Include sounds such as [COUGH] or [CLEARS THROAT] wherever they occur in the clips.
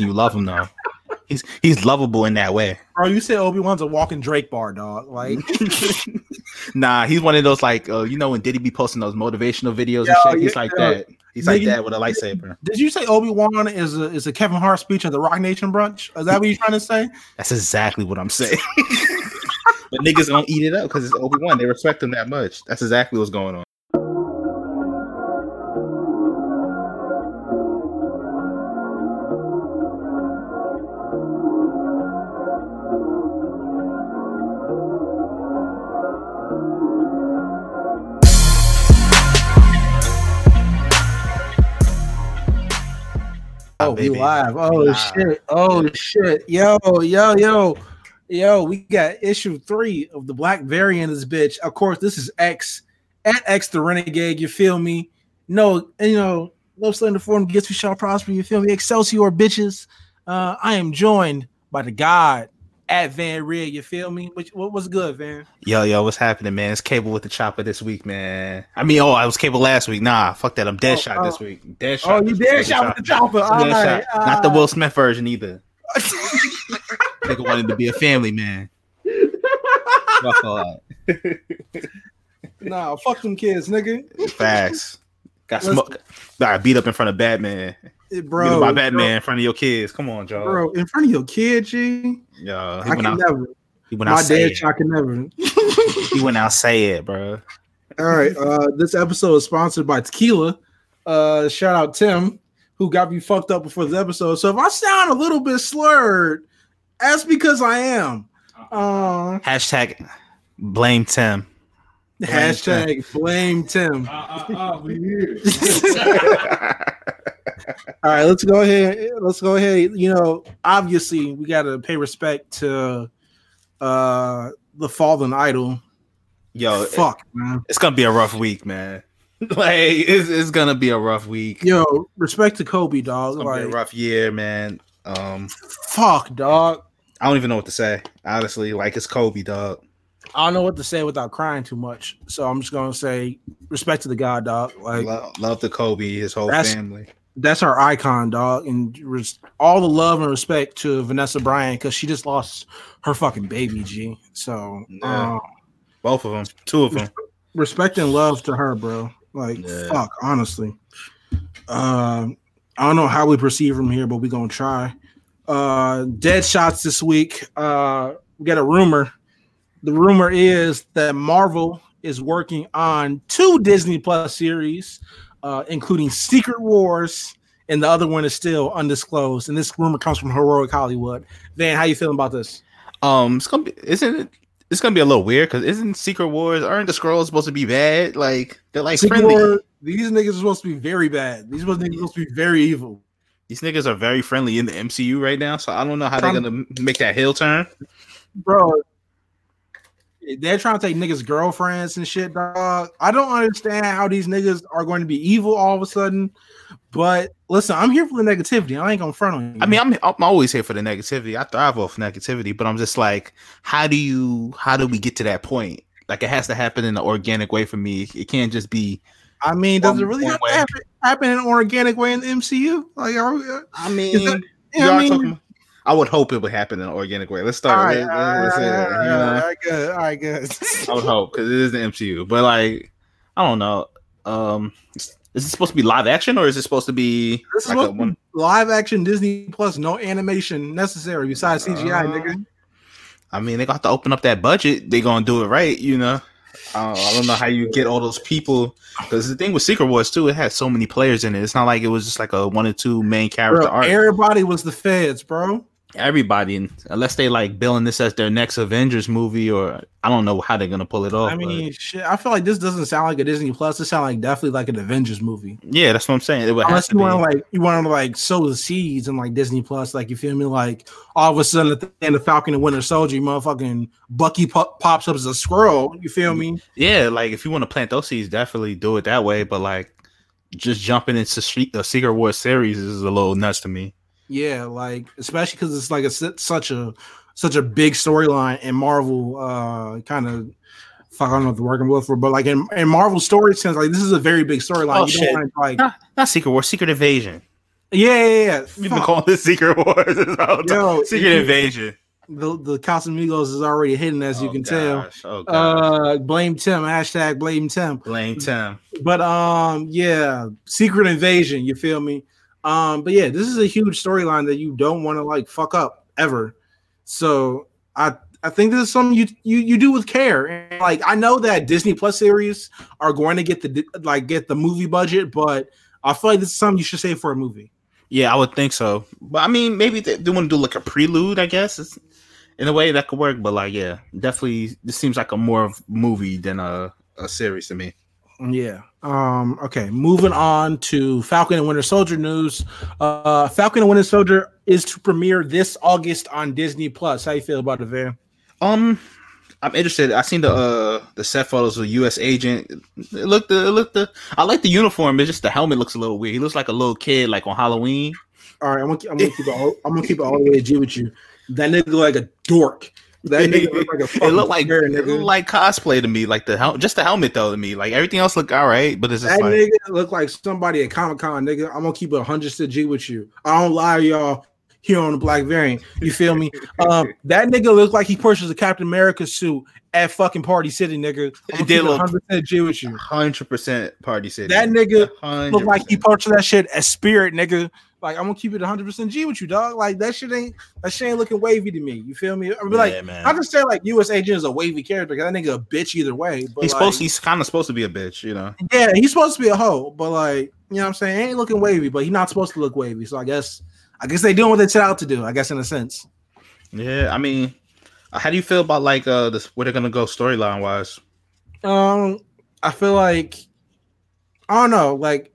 you love him though. He's he's lovable in that way. Bro, you said Obi Wan's a walking Drake bar, dog. Like, [LAUGHS] nah, he's one of those like uh, you know when Diddy be posting those motivational videos Yo, and shit. He's yeah, like that. He's like Nigga, that with a lightsaber. did you say Obi Wan is a is a Kevin Hart speech at the Roc Nation brunch? Is that what you're trying to say? That's exactly what I'm saying. [LAUGHS] but niggas don't eat it up because it's Obi Wan. They respect him that much. That's exactly what's going on. Oh, we live. Oh Live. shit. Oh shit. Yo, yo, yo. Yo, we got issue three of the black variant of this bitch. Of course, this is X at X the Renegade. You feel me? No, you know, no slender form gets we shall prosper. You feel me? Excelsior bitches. Uh, I am joined by the God at Van Rig. You feel me? Which what was good, Van? Yo, yo, what's happening, man? It's Cable with the chopper this week, man. I mean, oh, I was Cable last week. Nah, fuck that. I'm dead Oh, shot oh. this week. Dead oh, shot. Oh, you week. shot with the chopper. All Dead right, shot. Not the Will Smith version either. [LAUGHS] Nigga wanted to be a family man. Fuck all that. Nah, fuck them kids, nigga. Facts. Got Listen. smoke. Got beat up in front of Batman. Bro, Bro, my Batman in front of your kids. Come on, Joe. Bro, in front of your kid, G. Yo, he I can out. never. He went My out. Say dad it. can never. [LAUGHS] He went out. Say it, bro. All right. Uh, this episode is sponsored by Tequila. Uh, shout out Tim, who got me fucked up before this episode. So if I sound a little bit slurred, that's because I am. Uh, Hashtag blame Tim. Blame hashtag blame Tim. Uh, uh, uh, we here. [LAUGHS] [LAUGHS] All right, let's go ahead. Let's go ahead. You know, obviously, we got to pay respect to uh the fallen idol. Yo, Fuck, man. it's gonna be a rough week, man. [LAUGHS] like it's, it's gonna be a rough week. Yo, respect to Kobe, dog. It's gonna be a Like, rough year, man. Um, fuck, dog. I don't even know what to say. Honestly, like it's Kobe, dog. I don't know what to say without crying too much. So I'm just gonna say respect to the god, dog. Like love, love to Kobe, his whole family. That's our icon, dog, and res- all the love and respect to Vanessa Bryant because she just lost her fucking baby, G. So Yeah. uh, Both of them, two of them. respect and love to her, bro. Like Yeah. fuck, honestly. Um, I don't know how we proceed from here, but we gonna try. Uh, dead shots this week. Uh, we got a rumor. The rumor is that Marvel is working on two Disney Plus series, uh, including Secret Wars, and the other one is still undisclosed. And this rumor comes from Heroic Hollywood. Van, how you feeling about this? Um, it's gonna be, isn't it? It's gonna be a little weird because isn't Secret Wars aren't the Skrulls supposed to be bad? Like they're like Secret friendly. War- these niggas are supposed to be very bad. These niggas are supposed to be very evil. These niggas are very friendly in the MCU right now, so I don't know how they're gonna make that hill turn. bro. They're trying to take niggas' girlfriends and shit, dog. I don't understand how these niggas are going to be evil all of a sudden. But listen, I'm here for the negativity. I ain't gonna front on you. I mean, I'm I'm always here for the negativity. I thrive off negativity, but I'm just like, how do you how do we get to that point? Like it has to happen in an organic way for me. It can't just be. I mean, does it really have to happen, happen in an organic way in the MCU? Like, are we, uh, I mean, that- you yeah, are I mean, talking- I would hope it would happen in an organic way. Let's start. right, all right, let's say that, all right, all right, good, all right, good. I would hope because it is the MCU, but like, I don't know. Um, is this supposed to be live action or is it supposed to be This like supposed one? live action Disney Plus, no animation necessary besides CGI, Uh, nigga. I mean, they got to open up that budget. They gonna do it right, you know. I don't, I don't know how you get all those people because the thing with Secret Wars too, it had so many players in it. It's not like it was just like a one or two main character Bro, arc. everybody was the feds, bro. Everybody, unless they like billing this as their next Avengers movie, or I don't know how they're gonna pull it off. I but- mean, shit. I feel like this doesn't sound like a Disney Plus. It sounds like definitely like an Avengers movie. yeah, that's what I'm saying. It would have Unless to you want to like you want to like sow the seeds in like Disney Plus, like you feel me? Like all of a sudden at the end of Falcon and Winter Soldier, motherfucking Bucky pop- pops up as a squirrel. You feel me? Yeah, like if you want to plant those seeds, definitely do it that way. But like, just jumping into a Secret Wars series is a little nuts to me. Yeah, like especially because it's like a such a such a big storyline and Marvel uh kind of. Fuck, I don't know what the working with for, but like in, in Marvel story sense, like this is a very big storyline. Oh, you shit. like Not, not Secret War, Secret Invasion. Yeah, yeah, yeah. We've been calling this Secret Wars. [LAUGHS] this whole. Yo, Secret you- Invasion. The the Casamigos is already hidden, as you Oh, can tell. Oh, gosh. Uh, blame Tim. Hashtag blame Tim. Blame Tim. But um, yeah, Secret Invasion. You feel me? Um, but yeah, this is a huge storyline that you don't want to like fuck up ever. So I I think this is something you you you do with care. And like I know that Disney Plus series are going to get the like get the movie budget, but I feel like this is something you should save for a movie. Yeah, I would think so. But I mean, maybe they, they want to do like a prelude. I guess it's, in a way that could work. But like, yeah, definitely, this seems like a more of movie than a a series to me. Yeah. Um. Okay. Moving on to Falcon and Winter Soldier news. Uh, Falcon and Winter Soldier is to premiere this August on Disney Plus. How you feel about it, Van? Um, I'm interested. I seen the uh the set photos of U.S. agent. It looked the it looked the. I like the uniform. It's just the helmet looks a little weird. He looks like a little kid, like on Halloween. All right. I'm gonna, I'm gonna keep it. All, I'm gonna keep it all the way G with you. That nigga look like a dork. That nigga look like a It looked like bear, it looked like cosplay to me. Like the hel- just the helmet though to me. Like everything else looked all right, but it's just That like nigga look like somebody at Comic Con, nigga. I'm gonna keep it 100 to G with you. I don't lie, y'all. Here on the Black Variant, you feel me? [LAUGHS] Um, that nigga looked like he purchased a Captain America suit at fucking Party City, nigga. I'm It did look- 100 percent G with you. hundred percent party city. That nigga 100. Look like he purchased that shit at Spirit, nigga. Like I'm gonna keep it 100 percent G with you, dog. Like that shit ain't that shit ain't looking wavy to me. You feel me? I like, Yeah, man. I just say like U.S. Agent is a wavy character because that nigga a bitch either way. But he's like, supposed. He's kind of supposed to be a bitch, you know. Yeah, he's supposed to be a hoe, but like, you know what I'm saying? Ain't looking wavy, but he's not supposed to look wavy. So I guess I guess they doing what they set out to do, I guess in a sense. Yeah, I mean, uh, how do you feel about like uh this where they're gonna go storyline wise? Um, I feel like I don't know, like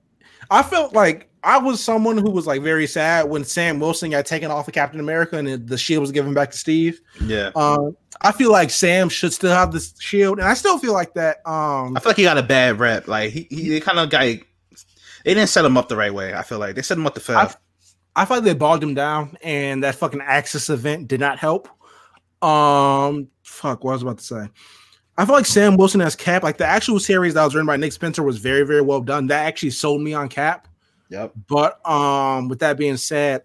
I felt like I was someone who was like very sad when Sam Wilson got taken off of Captain America and the- shield was given back to Steve. Yeah, Um, I feel like Sam should still have the shield, and I still feel like that. Um, I feel like he got a bad rep. Like he, he they kind of got. They didn't set him up the right way. I feel like they set him up the fail. I- I feel like they bogged him down, and that fucking Axis event did not help. Um, fuck, what I was about to say. I feel like Sam Wilson as Cap, like the actual series that was written by Nick Spencer, was very, very well done. That actually sold me on Cap. Yep. But um, with that being said,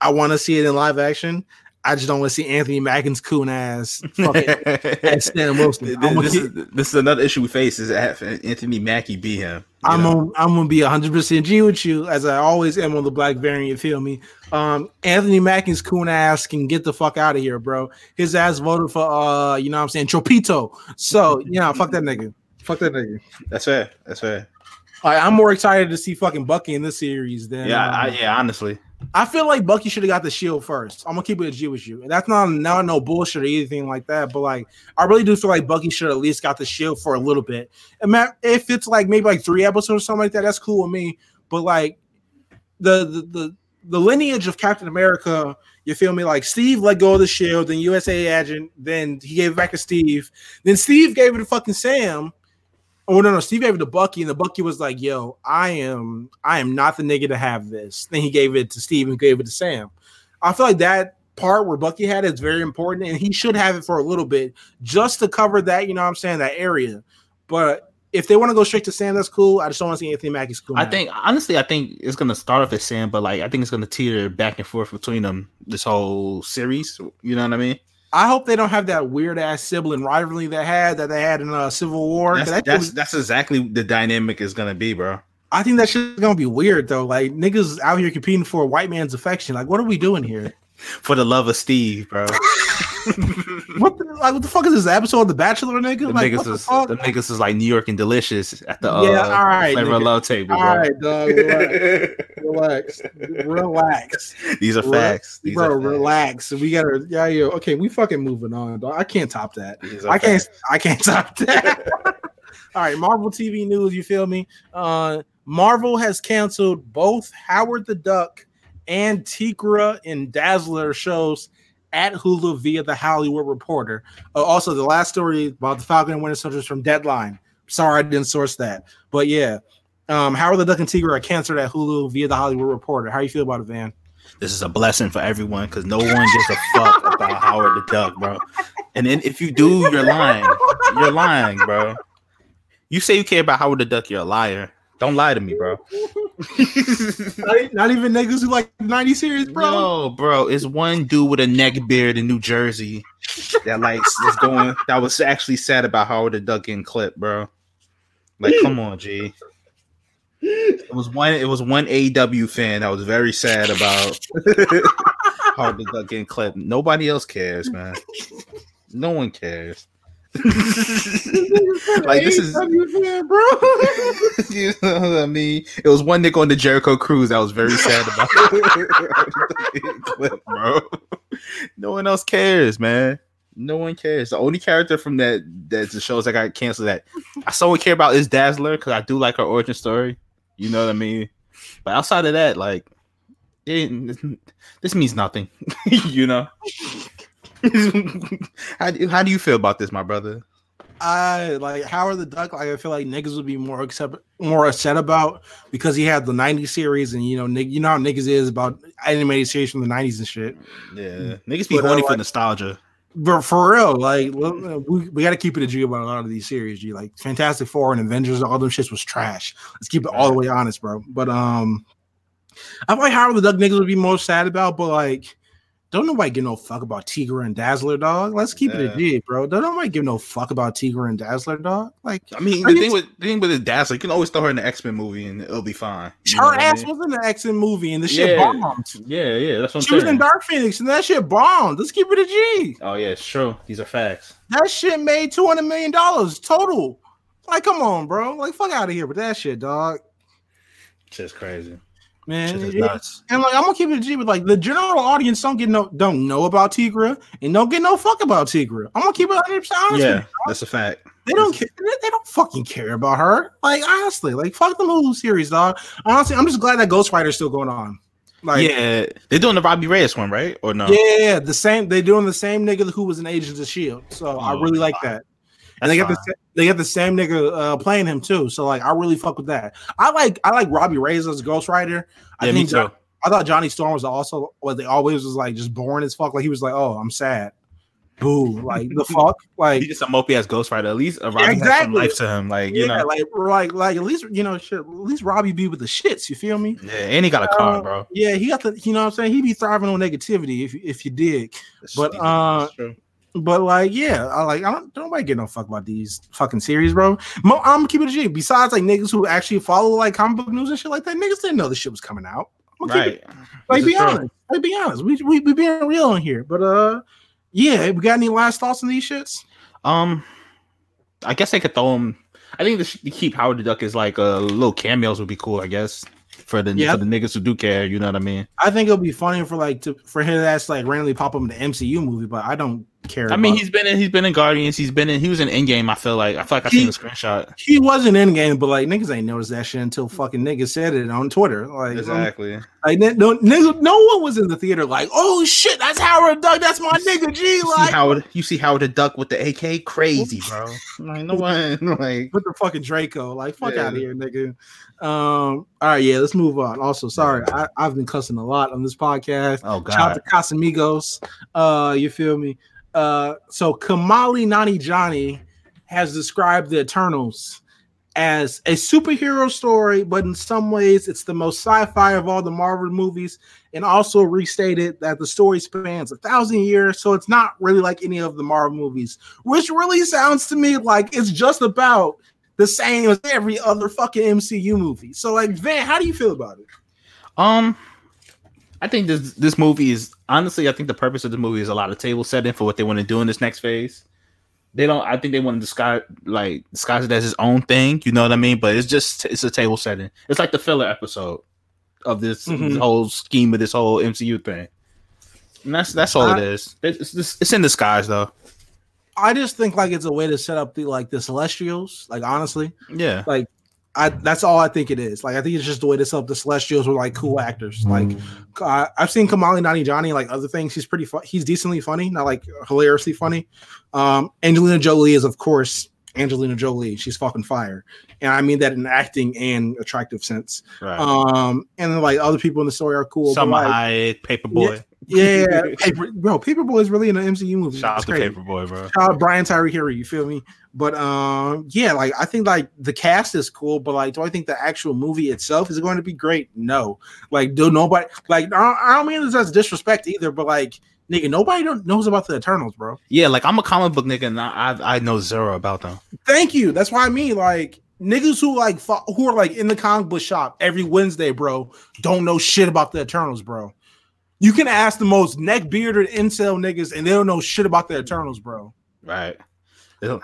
I want to see it in live action. I just don't want to see Anthony Mackie's coon ass fucking [LAUGHS] Sam Wilson. this, is this is another issue we face is Anthony Mackie be him. I'm know? on, I'm gonna be hundred percent G with you as I always am on the black variant. Feel me? Um, Anthony Mackie's coon ass can get the fuck out of here, bro. His ass voted for uh, you know what I'm saying, Tropito. So yeah, fuck that nigga. Fuck that nigga. That's fair. That's fair. Right, I'm more excited to see fucking Bucky in this series than Yeah, um, I, yeah. Honestly, I feel like Bucky should have got the shield first. I'm gonna keep it a G with you, and that's not not no bullshit or anything like that. But like, I really do feel like Bucky should at least got the shield for a little bit. And Matt, if it's like maybe like three episodes or something like that, that's cool with me. But like, the the the, the lineage of Captain America, you feel me? Like Steve let go of the shield, then USA agent, then he gave it back to Steve, then Steve gave it to fucking Sam. Oh no, no, Steve gave it to Bucky, and the Bucky was like, "Yo, I am, I am not the nigga to have this." Then he gave it to Steve and gave it to Sam. I feel like that part where Bucky had it is very important, and he should have it for a little bit just to cover that. You know what I'm saying? That area. But if they want to go straight to Sam, that's cool. I just don't want to see Anthony Mackie's cool. I now. think honestly, I think it's gonna start off as Sam, but like I think it's gonna teeter back and forth between them this whole series. You know what I mean? I hope they don't have that weird ass sibling rivalry they had that they had in uh, Civil War. That's that that's, shit- that's exactly the dynamic is gonna be, bro. I think that shit's gonna be weird though. Like niggas out here competing for a white man's affection. Like, what are we doing here? [LAUGHS] For the love of Steve, bro. [LAUGHS] [LAUGHS] What the, like what the fuck is this episode of The Bachelor, nigga? The like, niggas the is the niggas is like New York and delicious at the uh, Yeah, all right, flavor nigga. love table. All bro. right, dog. Relax, [LAUGHS] relax, relax, These are Re- facts. These bro. are facts. Relax. We gotta, yeah, yo. Okay, we fucking moving on, dog. I can't top that. I can't. facts. I can't [LAUGHS] top that. All right, Marvel TV news. You feel me? Uh, Marvel has canceled both Howard the Duck and Tigra and Dazzler shows at Hulu via the Hollywood Reporter. Uh, also, the last story about the Falcon and Winter Soldier is from Deadline. Sorry, I didn't source that, but yeah, um, Howard the Duck and Tigra are canceled at Hulu via the Hollywood Reporter. How you feel about it, Van? This is a blessing for everyone because no one gives a fuck about [LAUGHS] Howard the Duck, bro. And then if you do, you're lying. You're lying, bro. You say you care about Howard the Duck, you're a liar. Don't lie to me, bro. [LAUGHS] not, not even niggas who like 90 series, bro. No, bro, it's one dude with a neck beard in New Jersey that likes is going. That was actually sad about Howard the Duck getting clipped, bro. Like, come on, G. It was one. It was one AEW fan that was very sad about [LAUGHS] Howard the Duck getting clipped. Nobody else cares, man. No one cares. [LAUGHS] like this is fan, bro. [LAUGHS] you know what I mean? It was one nick on the Jericho cruise that was very sad about it. [LAUGHS] clip, bro. No one else cares, man. No one cares. The only character from that that the shows that got canceled that I so care about is Dazzler because I do like her origin story. You know what I mean? But outside of that, like, it, this means nothing. you know. [LAUGHS] how, do, how do you feel about this, my brother? I like Howard the Duck. Like I feel like niggas would be more accept more upset about because he had the '90s series, and you know, nig- you know how niggas is about animated series from the '90s and shit. Yeah, niggas be But, uh, horny for like- nostalgia. But for real, like we, we got to keep it a G about a lot of these series. G like Fantastic Four and Avengers, all them shits was trash. Let's keep it all the way honest, bro. But um, I feel like Howard the Duck niggas would be more sad about, but like. Don't nobody give no fuck about Tigra and Dazzler, dog. Let's keep it a G, bro. Don't nobody give no fuck about Tigra and Dazzler, dog. Like I mean, the thing t- with the thing with his Dazzler, you can always throw her in the X Men movie and it'll be fine. You her what I ass mean? was in the X Men movie and the shit Yeah. bombed. Yeah, yeah, that's what She I'm was saying. in Dark Phoenix and that shit bombed. Let's keep it a G. oh yeah, it's true. These are facts. That shit made two hundred million dollars total. Like, come on, bro. Like, fuck out of here with that shit, dog. Just crazy. Man, Shit is it- nuts. and like I'm gonna keep it a G with like the general audience don't get no don't know about Tigra and don't get no fuck about Tigra. I'm gonna keep it 100 percent honest. with Yeah, you. that's a fact. they don't care. They don't fucking care about her. Like honestly, like fuck the Hulu series, dog. Honestly, I'm just glad that Ghost Rider's still going on. Like, yeah, they're doing the Robbie Reyes one, right? Or no? Yeah, the same. They're doing the same nigga who was an Agent of Shield. So I Oh, really like fine. that. And they got the they got the same nigga uh, playing him too. So like I really fuck with that. I like I like Robbie Reyes as Ghost Rider. I Yeah, me too. Jo- I thought Johnny Storm was also what they always was like just boring as fuck. Like he was like, oh, I'm sad. Boo. Like the [LAUGHS] fuck. Like He just a mopey ass Ghost Rider. At least uh, Robbie has some life to him. Like you yeah, know, like like like at least you know shit. At least Robbie be with the shits. You feel me? yeah, and he got a car, Uh, bro. Yeah, he got the. You know what I'm saying? He be thriving on negativity if if you dig. but, uh, That's true. But like, yeah, I like I don't don't nobody get no fuck about these fucking series, bro. Mo, I'm keeping it G. Besides, like niggas who actually follow like comic book news and shit like that, niggas didn't know this shit was coming out. Right. like be true. honest. Like be honest. We we we being real in here. But uh yeah, we got any last thoughts on these shits? Um, I guess I could throw them. I think the keep Howard the Duck is like uh, little cameos would be cool. I guess for the Yeah. for the niggas who do care. You know what I mean? I think it'll be funny for like to for him to that's like randomly pop up in the MCU movie, but I don't care. I mean, about- he's been in he's been in Guardians. He's been in he was in Endgame. I feel like I feel like I He- seen a screenshot. he wasn't in game, but like niggas ain't noticed that shit until fucking niggas said it on Twitter. Like, um, Exactly. like no, no, niggas- no one was in the theater like, oh shit, that's Howard Duck, that's my nigga G. You see Like, Howard, you see Howard the Duck with the AK, crazy, bro. Like no one, [LAUGHS] like with the fucking Draco, like fuck Yeah. out of here, nigga. Um, all right, yeah, let's move on. Also, sorry, I, I've been cussing a lot on this podcast. oh Shout out god, to Casamigos. Uh, you feel me? Uh, so Kumail Nanjiani has described the Eternals as a superhero story, but in some ways it's the most sci-fi of all the Marvel movies, and also restated that the story spans a thousand years, so it's not really like any of the Marvel movies, which really sounds to me like it's just about the same as every other fucking MCU movie. So, like, Van, how do you feel about it? um, I think this this movie is honestly, I think the purpose of the movie is a lot of table setting for what they want to do in this next phase. They don't. I think they want to disguise like disguise it as his own thing. You know what I mean? But it's just it's a table setting. It's like the filler episode of this, Mhm. this whole scheme of this whole MCU thing. And that's that's all I- it is. It's, it's it's in disguise though. I just think like it's a way to set up the like the Celestials. Like honestly, Yeah. like I that's all I think it is. Like I think it's just the way set up the Celestials were like cool actors. Like I, I've seen Kumail Nanjiani like other things. He's pretty fu- he's decently funny, not like hilariously funny. Um, Angelina Jolie is of course Angelina Jolie. She's fucking fire, and I mean that in acting and attractive sense. Right. Um, and then like other people in the story are cool. Salma like, Hayek, Paperboy. Yeah, Paper, [LAUGHS] bro. Paperboy is really in the MCU movie. Shout out to. Paperboy, bro. Shout out Brian Tyree Henry. You feel me? But um, yeah, like I think like the cast is cool, but like, do I think the actual movie itself is going to be great? No. Like, do nobody like? I don't, mean this as disrespect either, but like, nigga, nobody don't, knows about the Eternals, bro. Yeah, like I'm a comic book nigga, and I I, I know zero about them. Thank you. That's why I mean like niggas who like who are like in the comic book shop every Wednesday, bro, don't know shit about the Eternals, bro. You can ask the most neck bearded incel niggas, and they don't know shit about the Eternals, bro. Right? They're,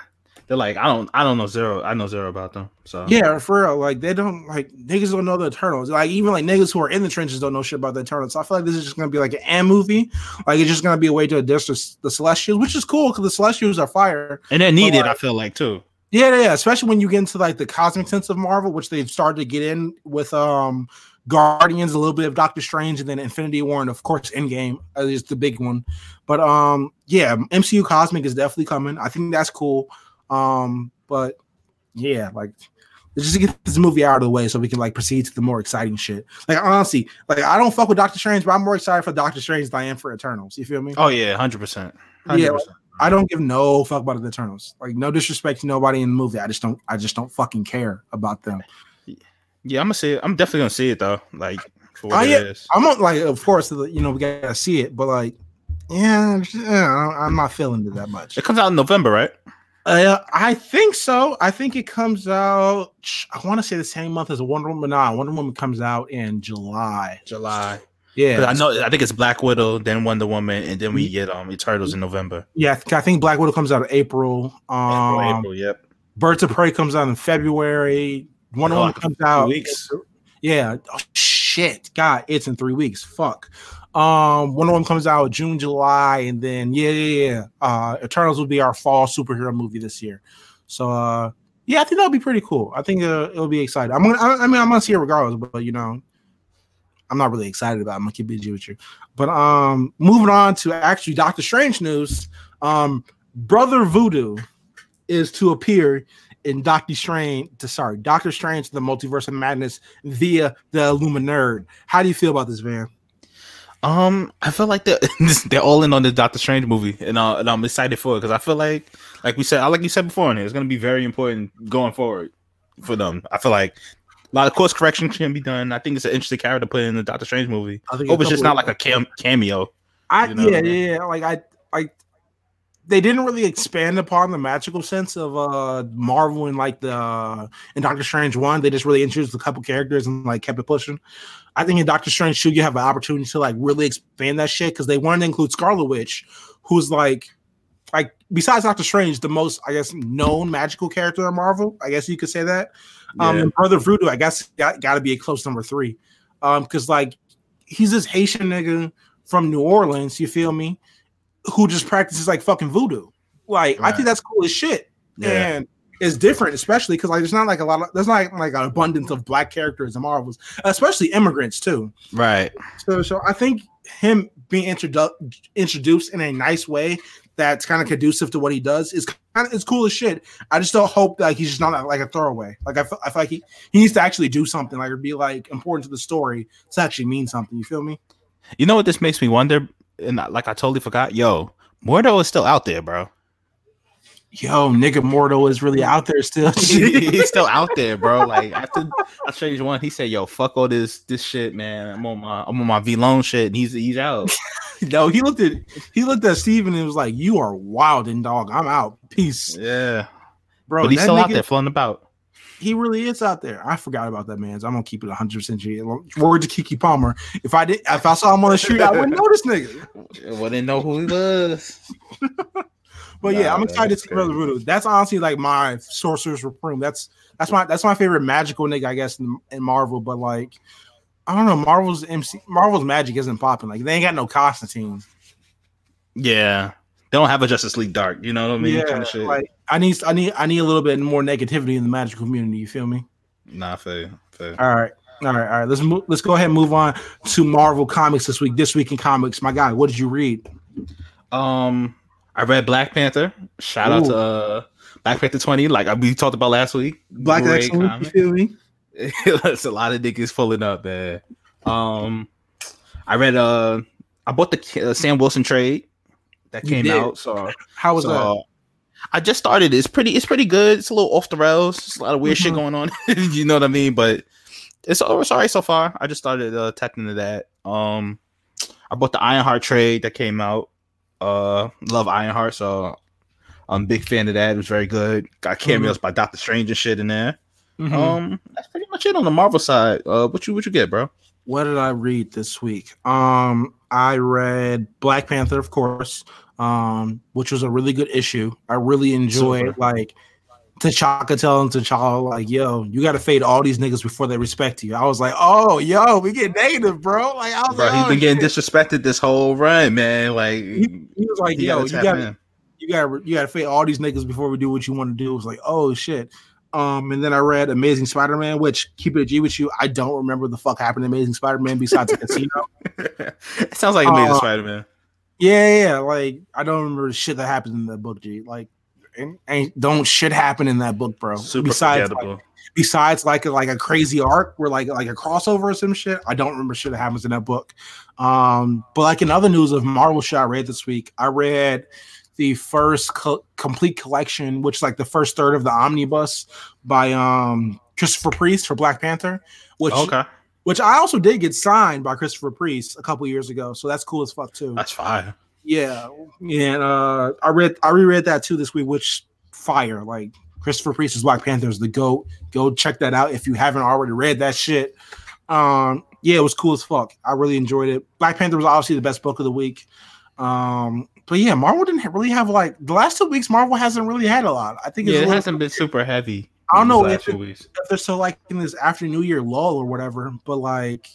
they're like I don't I don't know zero. I know zero about them. So Yeah, for real. Like they don't like niggas don't know the Eternals. Like even like niggas who are in the trenches don't know shit about the Eternals. So I feel like this is just gonna be like an M movie. Like it's just gonna be a way to address the, the Celestials, which is cool because the Celestials are fire. and they're needed. like- I feel like too. Yeah, yeah, yeah, especially when you get into like the cosmic sense of Marvel, which they've started to get in with um Guardians, a little bit of Doctor Strange, and then Infinity War, and of course Endgame is the big one. But um, yeah, MCU Cosmic is definitely coming. I think that's cool. Um, but yeah, like let's just get this movie out of the way so we can like proceed to the more exciting shit. Like honestly, like I don't fuck with Doctor Strange, but I'm more excited for Doctor Strange than I am for Eternals. You feel me? Oh yeah, hundred percent. Yeah, I don't give no fuck about the Eternals. Like no disrespect to nobody in the movie. I just don't. I just don't fucking care about them. Yeah, I'm gonna see it. I'm definitely gonna see it though. Like for what Oh, it yeah. I'm not like, of course, you know, we gotta see it, but like, yeah, I'm not feeling it that much. It comes out in November, right? Uh, I think so. I think it comes out. I want to say the same month as Wonder Woman. Nah, Wonder Woman comes out in July. July. Yeah, I know. I think it's Black Widow, then Wonder Woman, and then we get um Eternals in November. yeah. I think- I think Black Widow comes out in April. Um, April, April, yep. Birds of Prey comes out in February. Wonder of them comes out weeks. Yeah. Oh, shit. God, it's in three weeks. Fuck. Um, one of them comes out June, July, and then yeah, yeah, yeah. Uh, Eternals will be our fall superhero movie this year. So uh, yeah, I think that'll be pretty cool. I think uh, it'll be exciting. I'm gonna. I, I mean, I'm gonna see it regardless, but, you know, I'm not really excited about. it. I'm gonna keep G with you. But um, moving on to actually Doctor Strange news. Um, Brother Voodoo is to appear in Doctor Strange to sorry, Doctor Strange the Multiverse of Madness via the Illuminerd. How do you feel about this, man? Um, I feel like they're [LAUGHS] they're all in on the Doctor Strange movie, and, uh, and I'm excited for it because I feel like, like we said, like you said before, in here, it's gonna be very important going forward for them. I feel like a lot of course correction can be done. I think it's an interesting character to put in the Doctor Strange movie. I think Hope it's just not like a cam- cameo. I you know? yeah, yeah, yeah. Like I I they didn't really expand upon the magical sense of uh Marvel and like the in Doctor Strange one. They just really introduced a couple characters and like kept it pushing. I think in Doctor Strange 2, you have an opportunity to like really expand that shit because they wanted to include Scarlet Witch, who's like like besides Doctor Strange, the most I guess known magical character in Marvel. I guess you could say that. Um, and Brother Voodoo, I guess, got, got to be a close number three. Um, because like he's this Haitian nigga from New Orleans, you feel me, who just practices like fucking voodoo. Like, I think that's cool as shit. Yeah. And it's different, especially because like there's not like a lot of there's not like an abundance of black characters in Marvels, especially immigrants too. Right. So, so I think him being introdu- introduced in a nice way that's kind of conducive to what he does is kind of it's cool as shit. I just don't hope that he's just not like a throwaway. Like I feel, I feel like he, he needs to actually do something, like or be like important to the story to actually mean something. You feel me? You know what this makes me wonder? And I- like I totally forgot. Yo, Mordo is still out there, bro. Yo, nigga, Mordo is really out there still. [LAUGHS] He's still out [LAUGHS] there, bro. Like after I changed one, he said, "Yo, fuck all this this shit, man. I'm on my I'm on my V loan shit." And he's he's out. [LAUGHS] no, he looked at he looked at Steven and was like, "You are wild and dog. I'm out. Peace, Yeah, bro." but he's still out there floating about. He really is out there. I forgot about that man. So I'm gonna keep it 100 percent Word to Keke Palmer. If I did, if I saw him on the street, I wouldn't know this nigga. [LAUGHS] Well, didn't know who he was. [LAUGHS] But yeah, I'm man, excited to that's see Brother. Voodoo. That's honestly like my Sorcerer's Supreme. That's that's my that's my favorite magical nigga, I guess, in, in Marvel. But like, I don't know, Marvel's MC, Marvel's magic isn't popping. Like they ain't got no Constantine. Yeah, they don't have a Justice League Dark. You know what I mean? yeah, Kind of shit. like I need I need I need a little bit more negativity in the magical community. You feel me? nah, fair, fair. All right. All right, all right. Let's move, let's go ahead and move on to Marvel comics this week. This week in comics, my guy. What did you read? Um, I read Black Panther. Shout out to uh, Black Panther 20. Like we talked about last week. Black Excellence. You feel me? [LAUGHS] it's a lot of niggas pulling up, man. Um, I read uh I bought the uh, Sam Wilson trade that You came did? out. So How was so, that? uh, I just started. It's pretty. It's pretty good. It's a little off the rails. It's a lot of weird shit Mhm. going on. [LAUGHS] you know what I mean? But it's all right so far. I just started uh, tapping into that. Um, I bought the Ironheart trade that came out. Uh, love Ironheart, so I'm a big fan of that. It was very good. Got cameos by Doctor Strange and shit in there. Mhm. Um, that's pretty much it on the Marvel side. Uh, what you what you get, bro? what did I read this week? Um, I read Black Panther, of course, um, which was a really good issue. I really enjoyed Super. like T'Chaka telling T'Challa, like, yo, you gotta fade all these niggas before they respect you. I was like, oh, yo, we get negative, bro. Like, I was Bro, like, he's oh, been getting shit. disrespected this whole run, man. Like, He was like, he yo, you gotta, you gotta, you gotta fade all these niggas before we do what you want to do. It was like, oh shit. Um, and then I read Amazing Spider-Man, which keep it a G with you. I don't remember the fuck happened to Amazing Spider-Man besides the [LAUGHS] casino. [LAUGHS] it sounds like Amazing Uh, Spider Man. Yeah, yeah, like I don't remember shit that happens in that book, G. Like, ain't, don't shit happen in that book, bro. Super besides, like, besides like a, like a crazy arc where like like a crossover or some shit. I don't remember shit that happens in that book. Um, but like in other news of Marvel shit I read this week, I read the first co- complete collection, which is like the first third of the omnibus by um Christopher Priest for Black Panther, which okay, which I also did get signed by Christopher Priest a couple years ago, so that's cool as fuck too. that's fire. Yeah, and uh, I read I reread that too this week, which fire like Christopher Priest's Black Panther is the goat. Go check that out if you haven't already read that shit. Um, yeah, it was cool as fuck. I really enjoyed it. Black Panther was obviously the best book of the week. Um, but yeah, Marvel didn't really have like the last two weeks. Marvel hasn't really had a lot. I think it's Yeah, it hasn't been super heavy. I don't know if it- if they're still like in this after New Year lull or whatever. But like,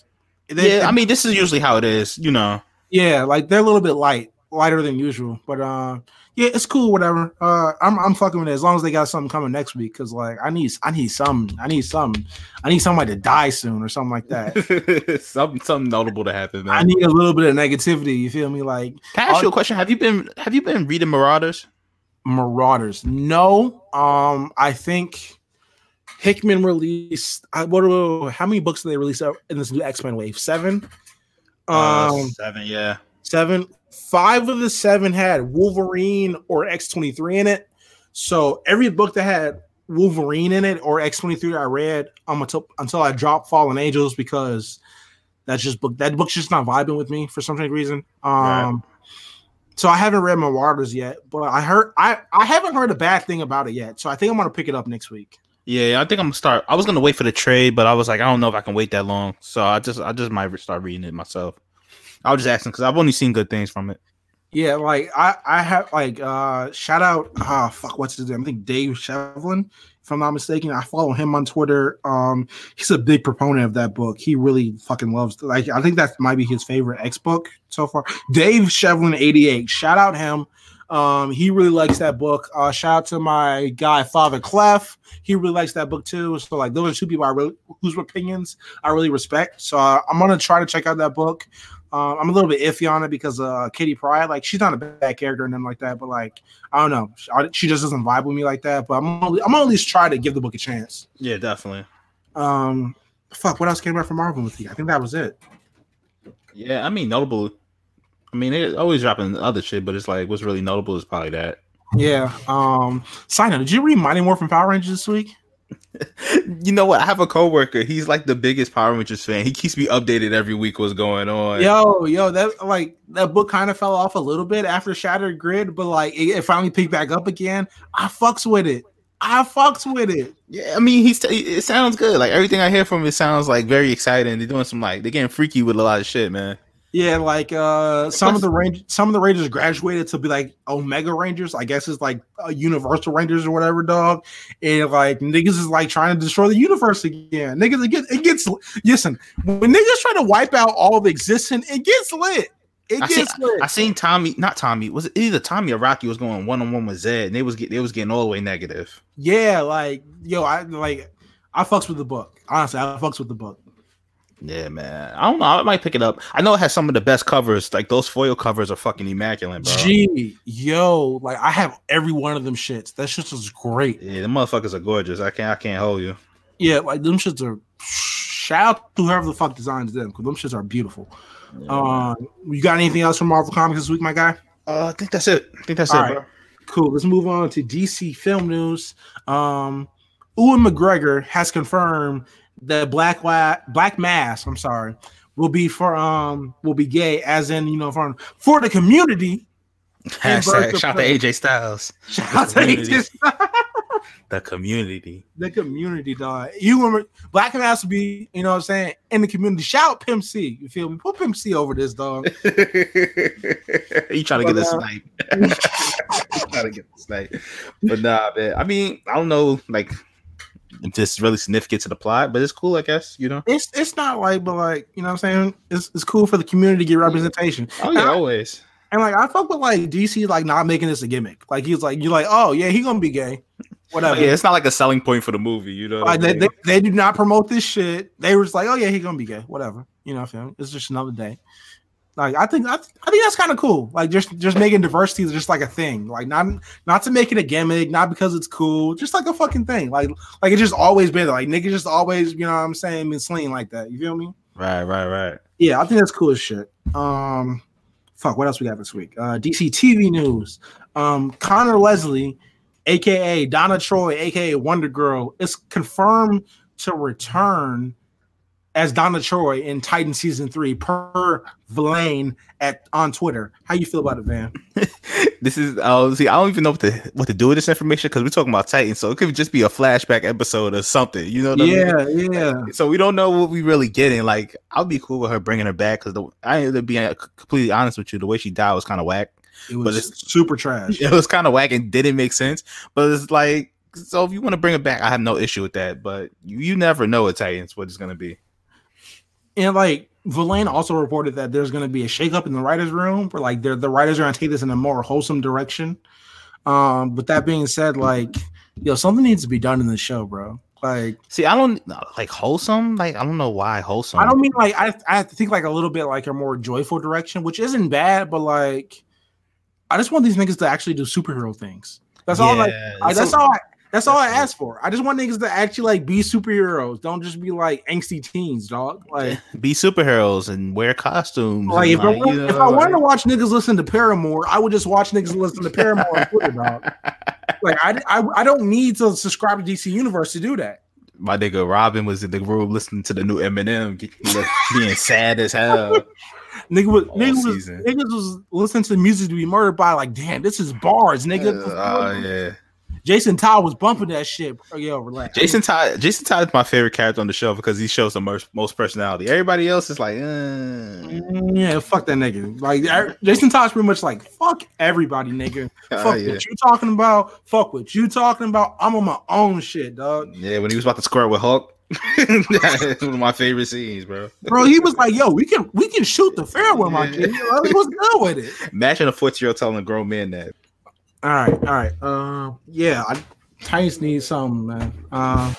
they- Yeah, I mean, this is usually how it is. You know, Yeah, like they're a little bit light, lighter than usual. But uh yeah, it's cool, whatever. Uh I'm I'm fucking with it as long as they got something coming next week. Cause like I need I need some I need some I need somebody to die soon or something like that. [LAUGHS] something something notable to happen, man. I need a little bit of negativity, you feel me? Like Can I ask you a question? Have you been Have you been reading Marauders? Marauders. No, um, I think Hickman released I, what do- how many books did they release in this new X-Men wave? Seven? Um Uh, seven, yeah. seven five of the seven had wolverine or x23 in it so every book that had wolverine in it or x23 i read um, until until i dropped fallen angels because that's just book that book's just not vibing with me for some reason um Right. so i haven't read marauders yet but i heard i i haven't heard a bad thing about it yet so i think i'm gonna pick it up next week Yeah, I think I'm gonna start. I was gonna wait for the trade, but I was like, I don't know if I can wait that long. So I just, I just might start reading it myself. I was just asking because I've only seen good things from it. Yeah, like I, I have like uh shout out ah fuck what's his name? I think Dave Shevlin, if I'm not mistaken. I follow him on Twitter. Um he's a big proponent of that book. He really fucking loves like I think that might be his favorite X book so far. Dave Shevlin 88. Shout out him. Um he really likes that book. Uh shout out to my guy Father Clef. He really likes that book too. So like those are two people I really whose opinions I really respect. So uh, I'm gonna try to check out that book. Um, I'm a little bit iffy on it because uh, Kitty Pryde, like she's not a bad character and nothing like that, but like I don't know, she, she just doesn't vibe with me like that. But I'm only, I'm gonna at least try to give the book a chance. Yeah, definitely. Um, fuck, what else came out from Marvel with you? I think that was it. Yeah, I mean, notable. I mean, they always dropping other shit, but it's like what's really notable is probably that. Yeah. Um, Sina, did you read Mighty Morphin Power Rangers this week? [LAUGHS] You know what? I have a coworker. He's like the biggest Power Rangers fan. He keeps me updated every week what's going on. Yo, yo, that like that book kind of fell off a little bit after Shattered Grid, but like it, it finally picked back up again. I fucks with it. I fucks with it. Yeah, I mean, he's it sounds good. Like everything I hear from it sounds like very exciting. They're doing some like they're getting freaky with a lot of shit, man. Yeah, like uh some of the range some of the Rangers graduated to be like Omega Rangers. I guess it's like uh, Universal Rangers or whatever, dog. And like niggas is like trying to destroy the universe again. Niggas, it gets, it gets listen when niggas try to wipe out all of existence, it gets lit. It I gets seen, lit. I seen Tommy, not Tommy, was it either Tommy or Rocky was going one on one with Zedd, and they was get, they was getting all the way negative. yeah, like yo, I like I fucks with the book. Honestly, I fucks with the book. Yeah, man. I don't know. I might pick it up. I know it has some of the best covers. Like those foil covers are fucking immaculate, bro. Gee, yo, like I have every one of them shits. That shit was great. Yeah, the motherfuckers are gorgeous. I can't I can't hold you. Yeah, like them shits are shout out to whoever the fuck designs them because them shits are beautiful. Uh, you got anything else from Marvel Comics this week, my guy? Uh, I think that's it. I think that's All it, right. bro. Cool. Let's move on to DC film news. Um, Ewan McGregor has confirmed that Black La- Black Mask, I'm sorry, will be for um will be gay, as in you know for for the community. Hashtag shout out to AJ Styles. Shout out to Community. AJ The community. the community, dog. You remember Black Mask will be, you know what I'm saying, in the community. Shout Pimp C. You feel me? Put Pimp C over this, dog. [LAUGHS] you trying to get this But, uh, snipe? [LAUGHS] trying to get the snipe. But nah, man. I mean, I don't know, like, if this is really significant to the plot, but it's cool, I guess. You know. It's it's not like, but like, you know what I'm saying? It's it's cool for the community to get representation. Oh yeah, And I- always. And like I fuck with like DC like not making this a gimmick. Like he's like you're like, oh yeah, he gonna be gay. Whatever. Yeah, it's not like a selling point for the movie. You know. what I Like they, they, they do not promote this shit. They were just like, oh yeah, he gonna be gay. Whatever. You know what I'm saying? It's just another day. Like I think I, I think that's kind of cool. Like just just making diversity just like a thing. Like not not to make it a gimmick, not because it's cool, just like a fucking thing. Like like it's just always been there. Like niggas just always, you know what I'm saying, been slinging like that. You feel me? Right, right, right. Yeah, I think that's cool as shit. Um, fuck, what else we got this week? Uh, DC TV news. Um, Conor Leslie, aka Donna Troy, aka Wonder Girl, is confirmed to return as Donna Troy in Titan season three per Villain at on Twitter. How you feel about it, Van? [LAUGHS] This is uh, see, I don't even know what to what to do with this information because we're talking about Titan, so it could just be a flashback episode or something. You know what I mean? Yeah, yeah. So we don't know what we really getting. Like, I'll be cool with her bringing her back because I ain't to be uh, completely honest with you, the way she died was kind of whack. It But was it's- super trash. [LAUGHS] It was kind of whack and didn't make sense. But it's like, so if you want to bring it back, I have no issue with that. But you, you never know with Titans what it's gonna be. And like Villain also reported that there's going to be a shakeup in the writers' room, where like they're, the writers are going to take this in a more wholesome direction. Um, but that being said, like yo, something needs to be done in the show, bro. Like See, I don't like wholesome. Like, I don't know why wholesome. I don't mean like I I have to think like a little bit like a more joyful direction, which isn't bad, but like I just want these niggas to actually do superhero things. That's all like I, that's so- all I, that's all I that's- ask for. I just want niggas to actually like be superheroes. Don't just be like angsty teens, dog. Like be superheroes and wear costumes. Like and, if, I, like, want- you if know, I wanted to watch niggas listen to Paramore, I would just watch niggas listen to Paramore on Twitter, dog. [LAUGHS] Like I, I, I don't need to subscribe to DC Universe to do that. my nigga Robin was in the room listening to the new Eminem, being sad as hell. [LAUGHS] Nigga was, All niggas, was, niggas was listening to the music to be murdered by like, damn, this is bars, nigga. Uh, oh yeah, Jason Todd was bumping that shit. Oh, yo, relax. Jason Todd. Jason Todd is my favorite character on the show because he shows the most, most personality. Everybody else is like, uh, Mm, Yeah, fuck that nigga. Like I- Jason Todd's pretty much like, fuck everybody, nigga. [LAUGHS] oh, Fuck yeah. what you talking about. Fuck what you talking about. I'm on my own shit, dog. yeah. When he was about to square with Hawk, [LAUGHS] that's one of my favorite scenes, bro. Bro, he was like, yo, we can we can shoot the fair one, my kid. Like, What's good with it? Imagine a fourteen year old telling a grown man that. All right, all right. Uh, yeah, I, Titans need something, man. Uh,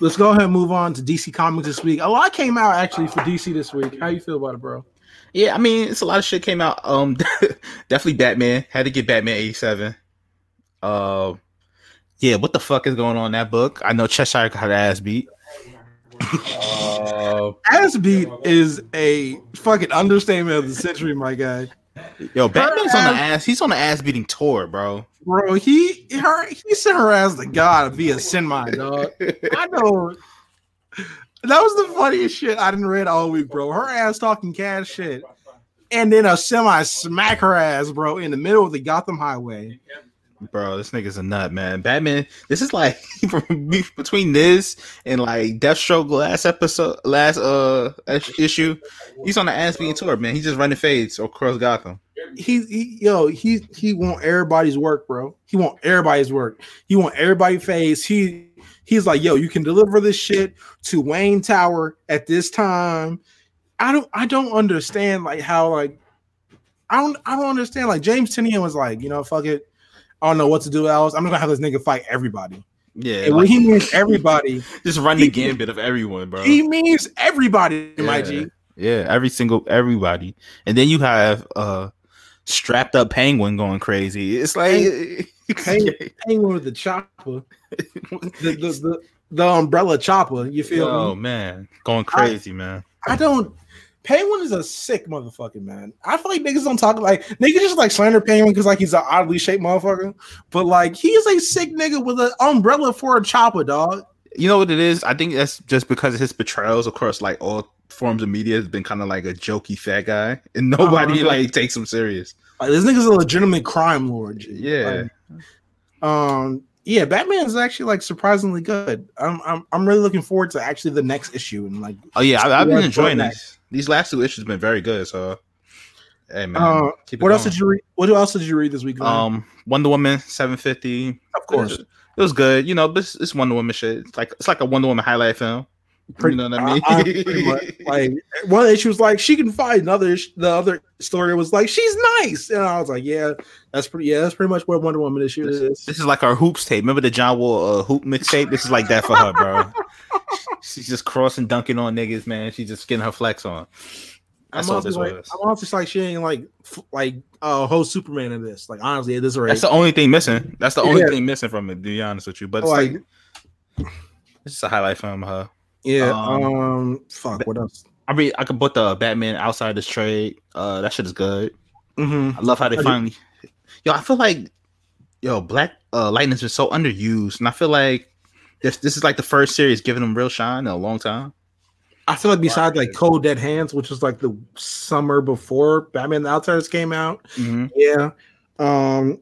let's go ahead and move on to DC Comics this week. A lot came out actually for DC this week. How you feel about it, bro? Yeah, I mean, it's a lot of shit came out. Um, [LAUGHS] definitely Batman had to get Batman eighty seven. Uh, yeah, what the fuck is going on in that book? I know Cheshire got ass beat. Uh, Ass beat is a fucking understatement of the century, my guy. Yo, Batman's on the ass-. He's on the ass beating tour, bro. Bro, he her he sent her ass the god via semi, dog. I know. That was the funniest shit I didn't read all week, bro. Her ass talking cash shit, and then a semi smack her ass, bro, in the middle of the Gotham Highway. Bro, this nigga's a nut, man. Batman, this is like [LAUGHS] between this and like Deathstroke last episode, last uh issue. He's on the ass beating tour, man. He's just running fades across Gotham. He, he yo, he he want everybody's work, bro. He want everybody's work. He want everybody face. He he's like, yo, you can deliver this shit to Wayne Tower at this time. I don't I don't understand like how like I don't I don't understand like James Tynion was like, you know, fuck it. I don't know what to do else. I'm gonna have this nigga fight everybody. Yeah, And when like, he means everybody, [LAUGHS] just run the gambit of everyone, bro. he means everybody, my Yeah. G. Yeah, every single everybody, and then you have uh strapped up penguin going crazy. It's like Penguin- [LAUGHS] Penguin with the chopper, the, the, the, the umbrella chopper. You feel me? oh me? man, going crazy, man. I don't. Penguin is a sick motherfucker, man. I feel like niggas don't talk like niggas just like slander Penguin because like he's an oddly shaped motherfucker, but like he's a sick nigga with an umbrella for a chopper, dog. You know what it is? I think that's just because of his portrayals across like all forms of media has been kind of like a jokey fat guy, and nobody uh-huh. like takes him serious. Like this nigga's a legitimate crime lord. Yeah. Like, um. Yeah, Batman is actually like surprisingly good. I'm, I'm I'm really looking forward to actually the next issue and like. Oh yeah, I, have been enjoying these. These last two issues have been very good. So, hey man, uh, what going. else did you read? What else did you read this week? Man? Um, Wonder Woman seven fifty. Of course, it, it was good. You know, but it's, it's Wonder Woman shit. It's like it's like a Wonder Woman highlight film. Pretty, you know what I mean? I, I, like one issue was like she can fight. Another the other story was like she's nice, and I was like, yeah, that's pretty. Yeah, that's pretty much what Wonder Woman issue this, is. This is like our hoops tape. Remember the John Wall uh, hoop mixtape? This is like that for her, bro. [LAUGHS] She's just crossing, dunking on niggas, man. She's just getting her flex on. That's I'm all this like, was. I'm also like she ain't like f- like uh whole Superman in this. Like honestly, this is right. That's the only thing missing. That's the only yeah. thing missing from it. To be honest with you, but it's like, like it's just a highlight film of her. Yeah. Um, um fuck. What else? I mean, I could put the Batman outside this trade. Uh, that shit is good. Mm-hmm. I love how they I finally. Do. Yo, I feel like, yo, Black uh, Lightning's been so underused, and I feel like this this is like the first series giving them real shine in a long time. I feel like besides like Cold Dead Hands, which was like the summer before Batman the Outsiders came out, mm-hmm. yeah. Um,